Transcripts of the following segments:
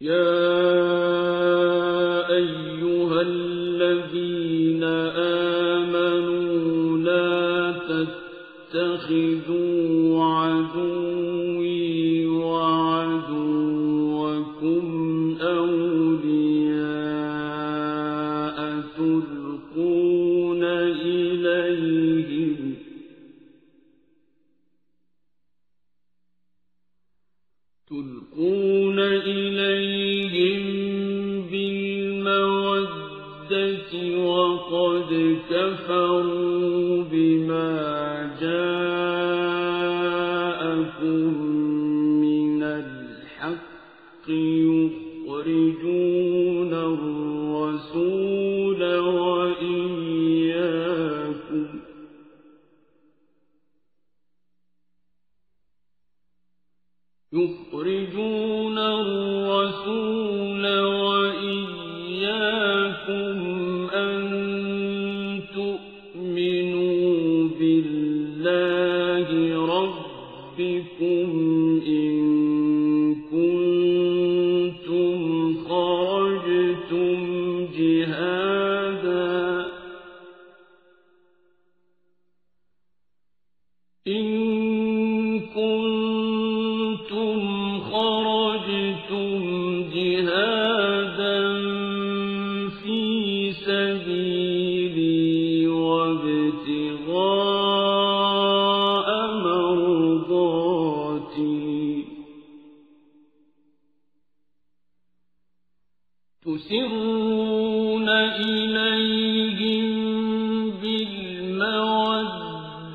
يا يخرجون الرسول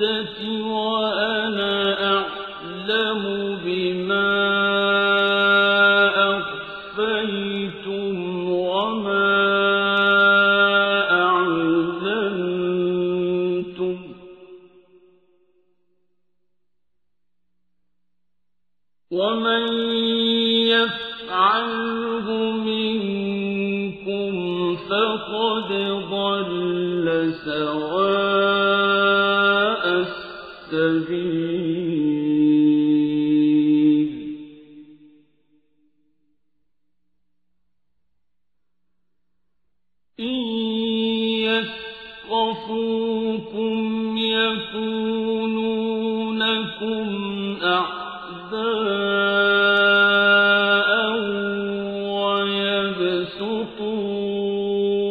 الْمَوَدَّةِ الْخُطُوطِ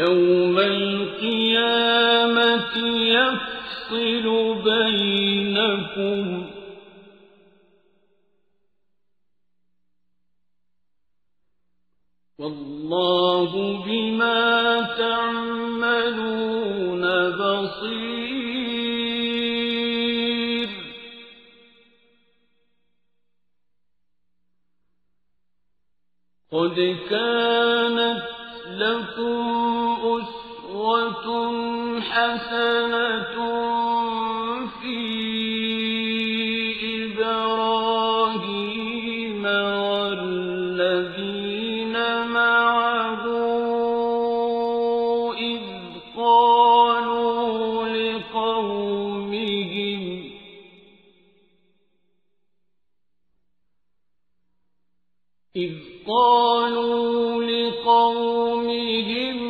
يوم القيامة يفصل بينكم. والله بما تعملون بصير. قد كان قومهم إذ قالوا لقومهم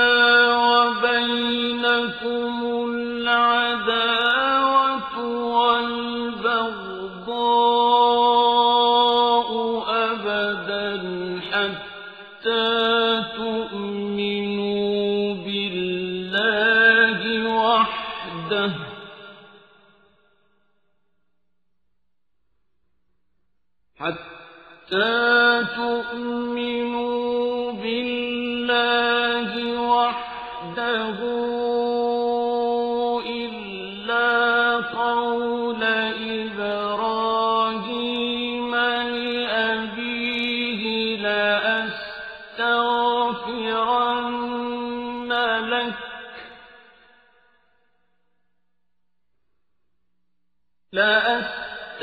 لأستغفرن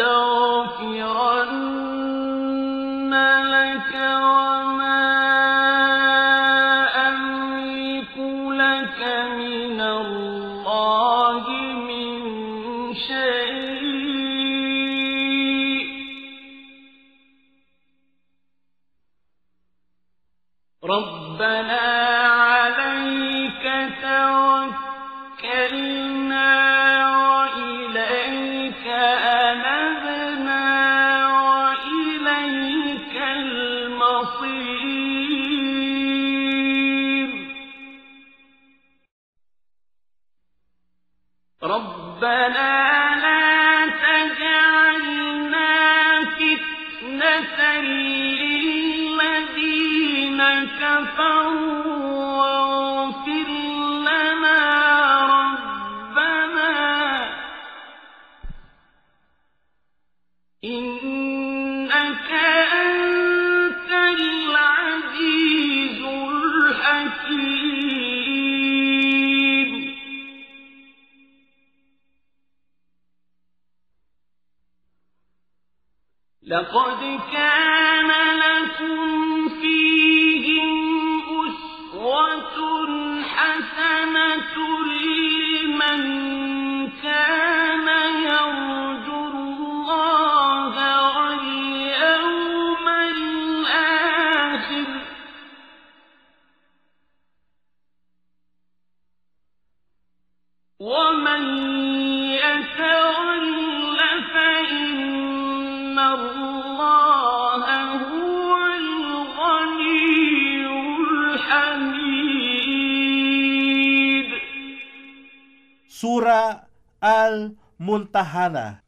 Sura Al-Muntahana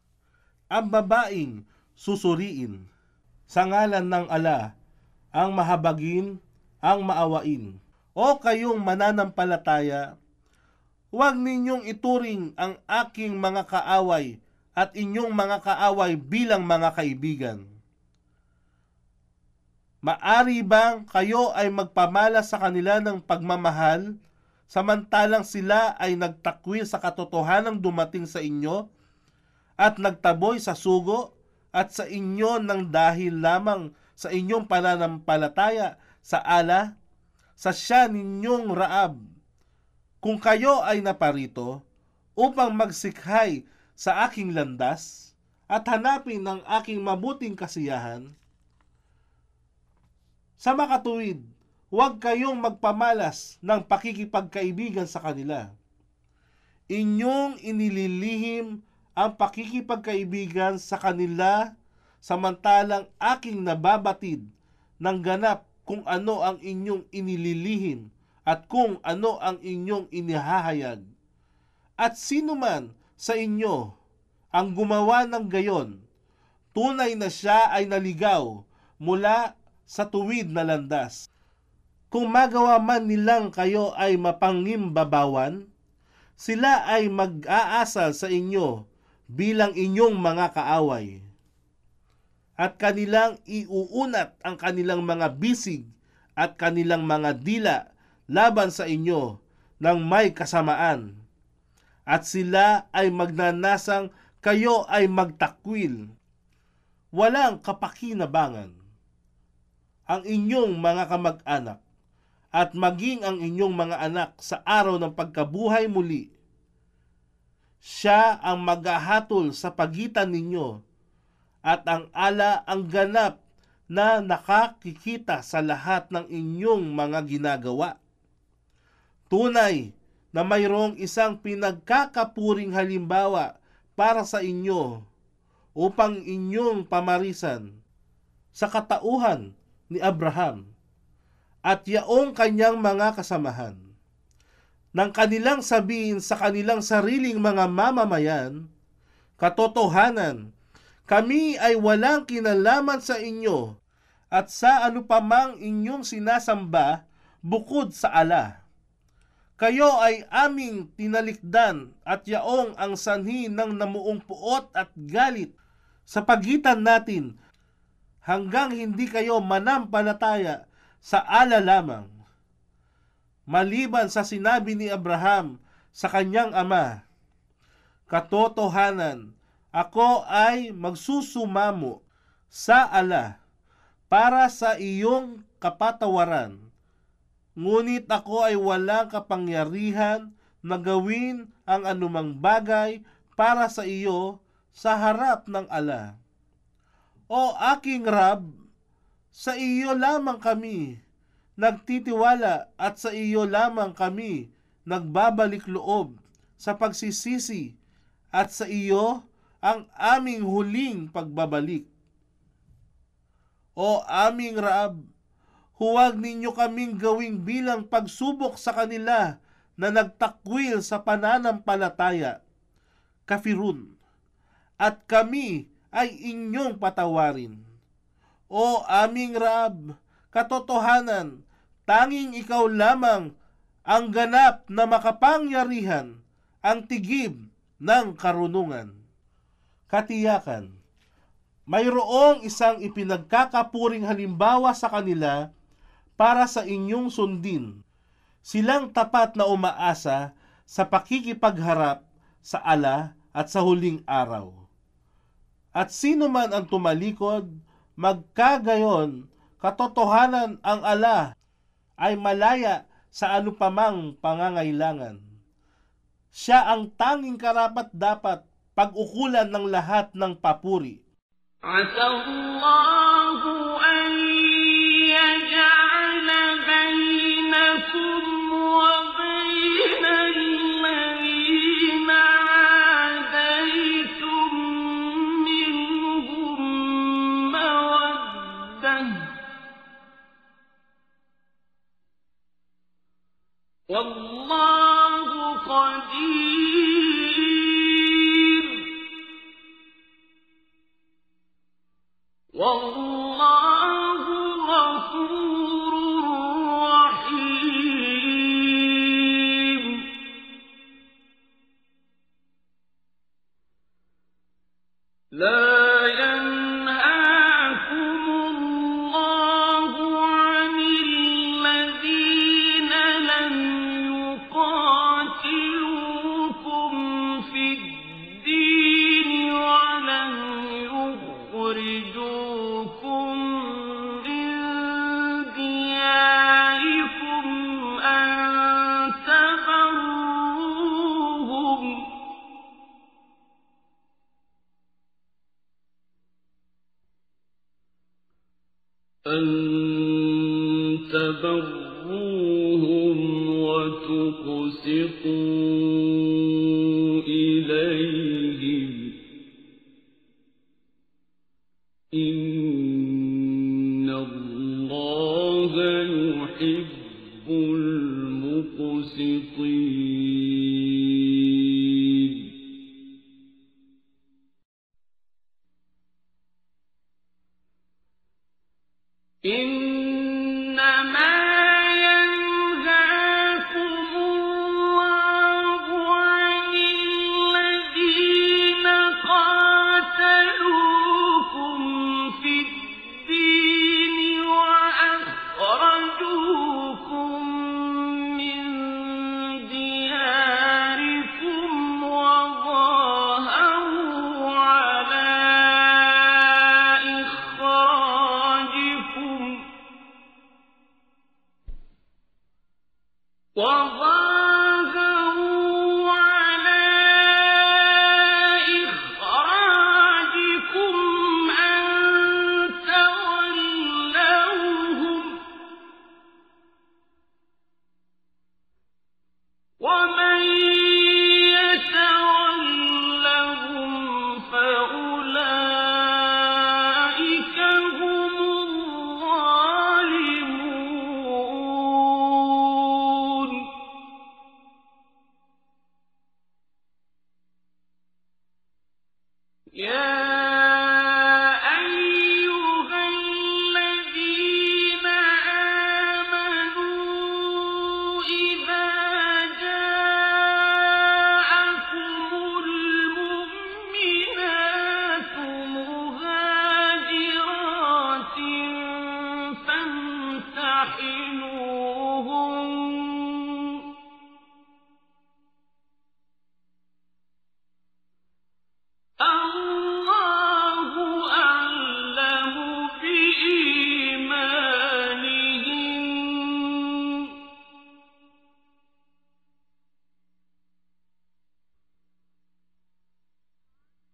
Ang babaeng susuriin sa ngalan ng ala ang mahabagin, ang maawain. O kayong mananampalataya, huwag ninyong ituring ang aking mga kaaway at inyong mga kaaway bilang mga kaibigan. Maari bang kayo ay magpamala sa kanila ng pagmamahal samantalang sila ay nagtakwil sa katotohanang dumating sa inyo at nagtaboy sa sugo at sa inyo ng dahil lamang sa inyong pananampalataya sa ala, sa siya ninyong raab. Kung kayo ay naparito upang magsikhay sa aking landas at hanapin ang aking mabuting kasiyahan, sa makatuwid, huwag kayong magpamalas ng pakikipagkaibigan sa kanila. Inyong inililihim ang pakikipagkaibigan sa kanila samantalang aking nababatid ng ganap kung ano ang inyong inililihim at kung ano ang inyong inihahayag. At sino man sa inyo ang gumawa ng gayon, tunay na siya ay naligaw mula sa tuwid na landas. Kung magawa man nilang kayo ay mapangimbabawan, Sila ay mag-aasal sa inyo bilang inyong mga kaaway. At kanilang iuunat ang kanilang mga bisig at kanilang mga dila laban sa inyo ng may kasamaan. At sila ay magnanasang kayo ay magtakwil. Walang kapakinabangan. Ang inyong mga kamag-anak at maging ang inyong mga anak sa araw ng pagkabuhay muli. Siya ang maghahatol sa pagitan ninyo at ang ala ang ganap na nakakikita sa lahat ng inyong mga ginagawa. Tunay na mayroong isang pinagkakapuring halimbawa para sa inyo upang inyong pamarisan sa katauhan ni Abraham at yaong kanyang mga kasamahan. Nang kanilang sabihin sa kanilang sariling mga mamamayan, katotohanan, kami ay walang kinalaman sa inyo at sa ano pamang inyong sinasamba bukod sa ala. Kayo ay aming tinalikdan at yaong ang sanhi ng namuong puot at galit sa pagitan natin hanggang hindi kayo manampalataya sa ala lamang. Maliban sa sinabi ni Abraham sa kanyang ama, Katotohanan, ako ay magsusumamo sa ala para sa iyong kapatawaran. Ngunit ako ay walang kapangyarihan na gawin ang anumang bagay para sa iyo sa harap ng ala. O aking Rab, sa iyo lamang kami nagtitiwala at sa iyo lamang kami nagbabalik loob sa pagsisisi at sa iyo ang aming huling pagbabalik. O aming Raab, huwag ninyo kaming gawing bilang pagsubok sa kanila na nagtakwil sa pananampalataya. Kafirun. At kami ay inyong patawarin. O aming Raab, katotohanan, tanging ikaw lamang ang ganap na makapangyarihan, ang tigib ng karunungan. Katiyakan, mayroong isang ipinagkakapuring halimbawa sa kanila para sa inyong sundin. Silang tapat na umaasa sa pakikipagharap sa ala at sa huling araw. At sino man ang tumalikod, Magkagayon, katotohanan ang ala ay malaya sa anupamang pangangailangan. Siya ang tanging karapat dapat pag-ukulan ng lahat ng papuri. Asa Allah والله قدير. والله غفور إن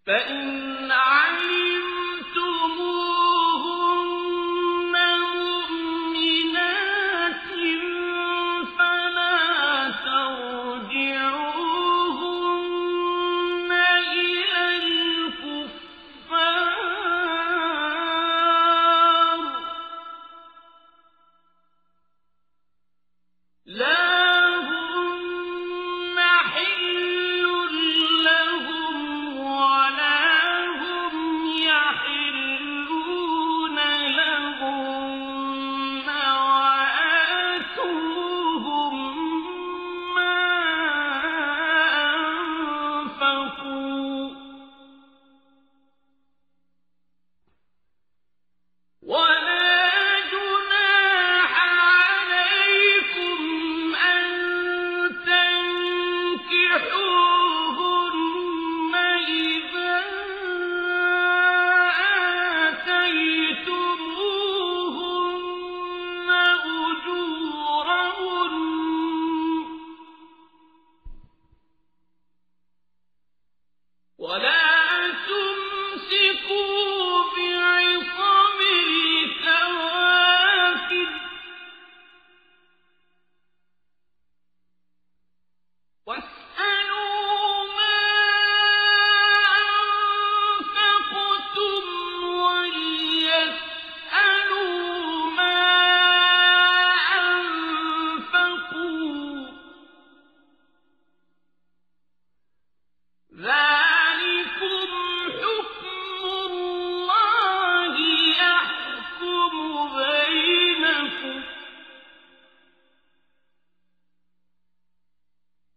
فإن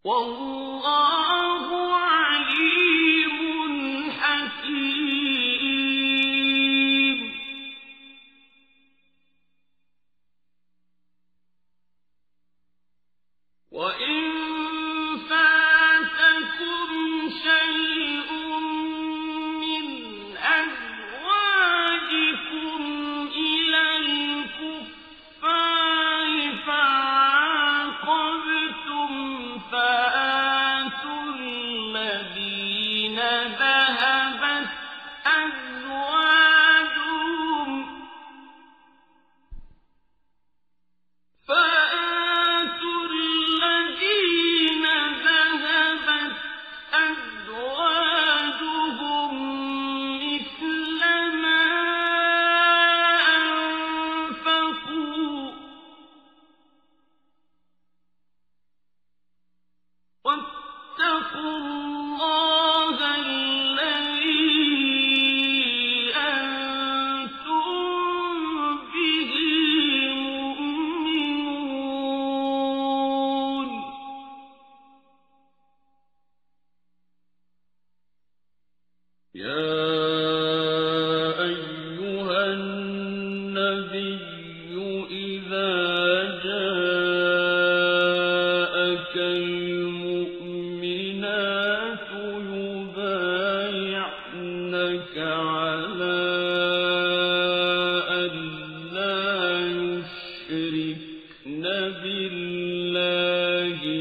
والله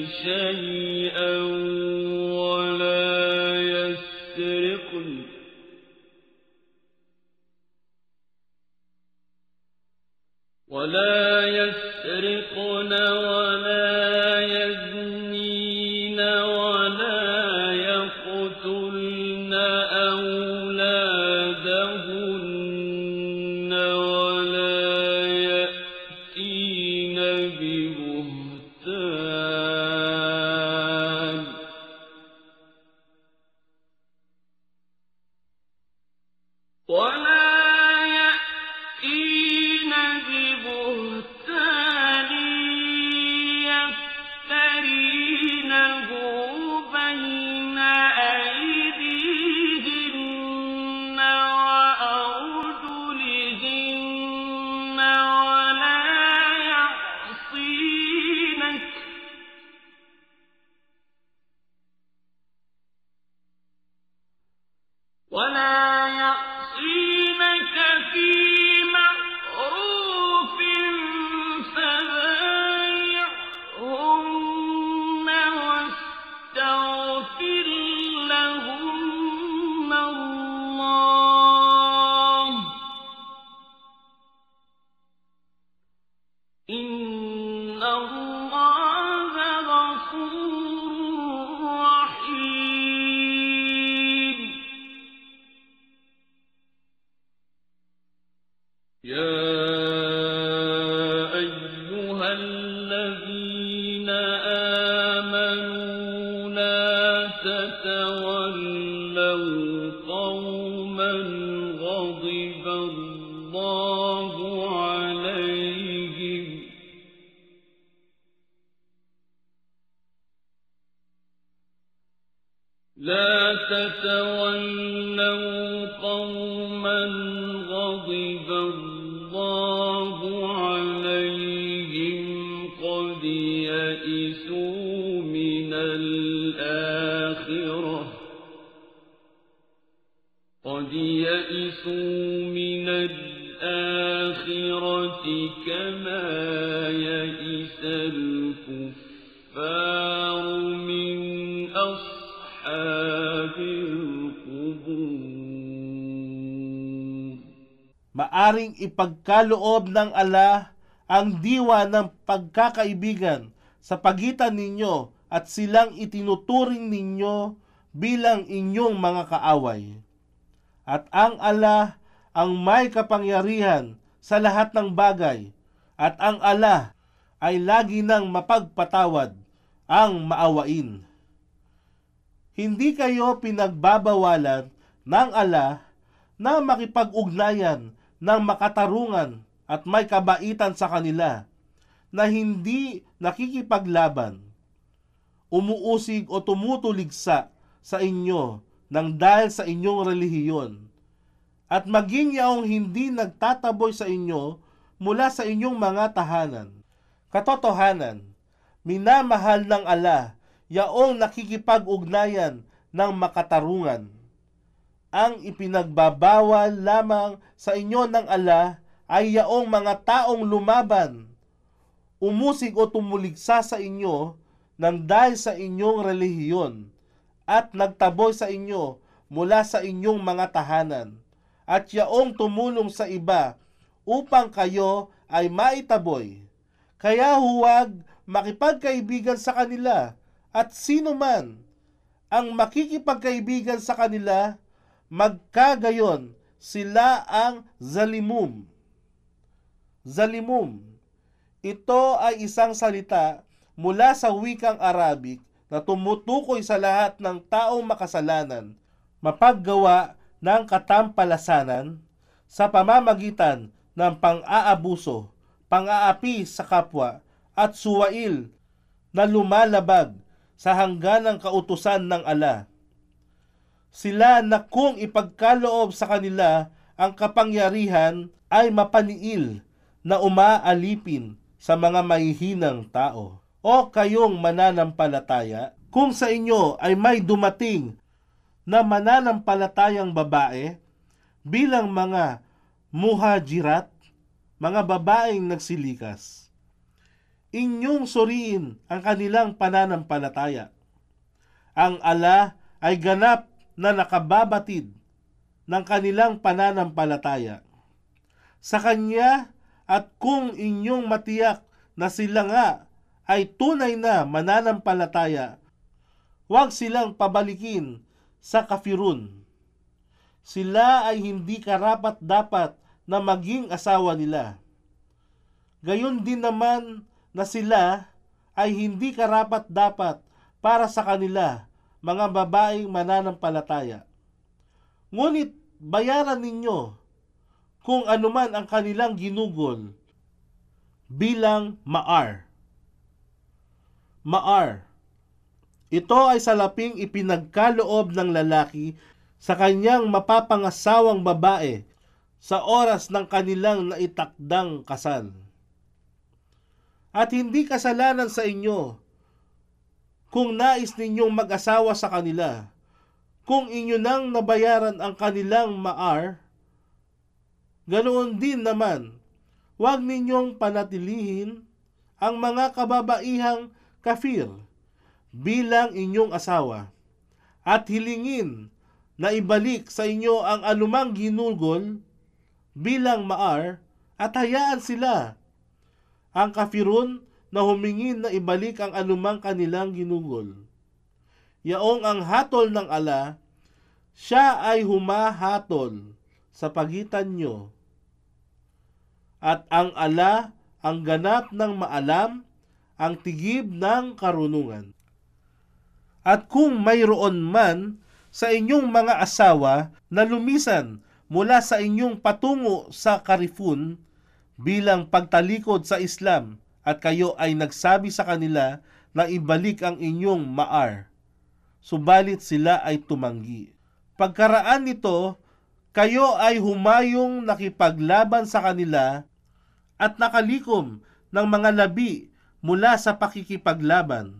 شيء قوما غضب الله عليهم. لا تتولوا يئسوا من الآخرة كما يئس الكفار من أصحاب القبور maaring ipagkaloob ng ala ang diwa ng pagkakaibigan sa pagitan ninyo at silang itinuturing ninyo bilang inyong mga kaaway. At ang ala ang may kapangyarihan sa lahat ng bagay at ang ala ay lagi nang mapagpatawad ang maawain. Hindi kayo pinagbabawalan ng ala na makipag-ugnayan ng makatarungan at may kabaitan sa kanila na hindi nakikipaglaban, umuusig o tumutuligsa sa inyo ng dahil sa inyong relihiyon. At maging yaong hindi nagtataboy sa inyo mula sa inyong mga tahanan. Katotohanan, minamahal ng ala yaong nakikipag-ugnayan ng makatarungan. Ang ipinagbabawal lamang sa inyo ng ala ay yaong mga taong lumaban, umusig o tumuligsa sa inyo ng dahil sa inyong relihiyon at nagtaboy sa inyo mula sa inyong mga tahanan at yaong tumulong sa iba upang kayo ay maitaboy. Kaya huwag makipagkaibigan sa kanila at sino man ang makikipagkaibigan sa kanila magkagayon sila ang zalimum. Zalimum. Ito ay isang salita mula sa wikang Arabic na tumutukoy sa lahat ng taong makasalanan, mapaggawa ng katampalasanan sa pamamagitan ng pang-aabuso, pang-aapi sa kapwa at suwail na lumalabag sa hangganang kautusan ng ala sila na kung ipagkaloob sa kanila ang kapangyarihan ay mapaniil na umaalipin sa mga mahihinang tao. O kayong mananampalataya, kung sa inyo ay may dumating na mananampalatayang babae bilang mga muhajirat, mga babaeng nagsilikas. Inyong suriin ang kanilang pananampalataya. Ang ala ay ganap na nakababatid ng kanilang pananampalataya. Sa Kanya at kung inyong matiyak na sila nga ay tunay na mananampalataya, huwag silang pabalikin sa kafirun. Sila ay hindi karapat dapat na maging asawa nila. Gayon din naman na sila ay hindi karapat dapat para sa kanila mga babaeng mananampalataya. Ngunit bayaran ninyo kung anuman ang kanilang ginugol bilang maar. Maar. Ito ay salaping ipinagkaloob ng lalaki sa kanyang mapapangasawang babae sa oras ng kanilang naitakdang kasal. At hindi kasalanan sa inyo kung nais ninyong mag-asawa sa kanila, kung inyo nang nabayaran ang kanilang maar, ganoon din naman, huwag ninyong panatilihin ang mga kababaihang kafir bilang inyong asawa at hilingin na ibalik sa inyo ang anumang ginugol bilang maar at hayaan sila ang kafirun na humingin na ibalik ang anumang kanilang ginugol. Yaong ang hatol ng ala, siya ay humahatol sa pagitan nyo. At ang ala ang ganap ng maalam, ang tigib ng karunungan. At kung mayroon man sa inyong mga asawa na lumisan mula sa inyong patungo sa karifun bilang pagtalikod sa Islam at kayo ay nagsabi sa kanila na ibalik ang inyong maar, subalit sila ay tumanggi. Pagkaraan nito, kayo ay humayong nakipaglaban sa kanila at nakalikom ng mga labi mula sa pakikipaglaban.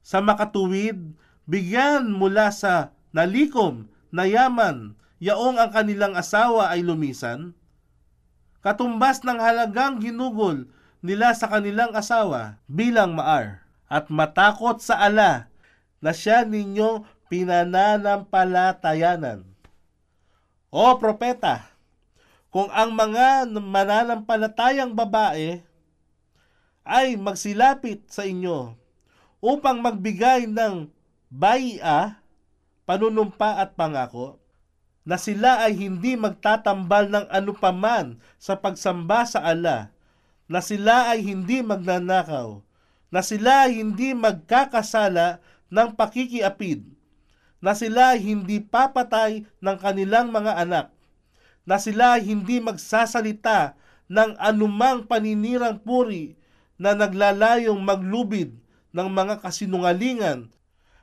Sa makatuwid, bigyan mula sa nalikom na yaman yaong ang kanilang asawa ay lumisan, katumbas ng halagang ginugol nila sa kanilang asawa bilang maar at matakot sa ala na siya ninyong pinananampalatayanan. O propeta, kung ang mga mananampalatayang babae ay magsilapit sa inyo upang magbigay ng bai'a, panunumpa at pangako, na sila ay hindi magtatambal ng anupaman sa pagsamba sa ala, na sila ay hindi magnanakaw, na sila ay hindi magkakasala ng pakikiapid, na sila ay hindi papatay ng kanilang mga anak, na sila ay hindi magsasalita ng anumang paninirang puri na naglalayong maglubid ng mga kasinungalingan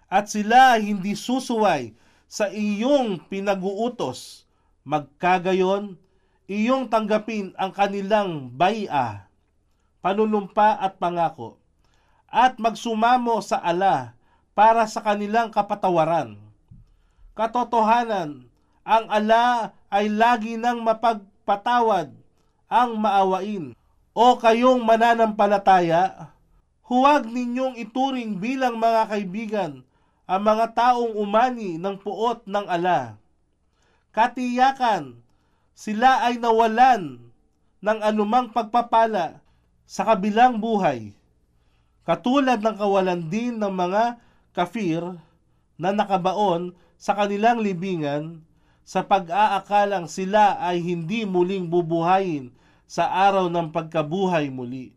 at sila ay hindi susuway sa iyong pinag-uutos. Magkagayon, iyong tanggapin ang kanilang bai'a, panunumpa at pangako, at magsumamo sa ala para sa kanilang kapatawaran. Katotohanan, ang ala ay lagi nang mapagpatawad ang maawain. O kayong mananampalataya, huwag ninyong ituring bilang mga kaibigan ang mga taong umani ng puot ng ala. Katiyakan, sila ay nawalan ng anumang pagpapala sa kabilang buhay. Katulad ng kawalan din ng mga kafir na nakabaon sa kanilang libingan sa pag-aakalang sila ay hindi muling bubuhayin sa araw ng pagkabuhay muli.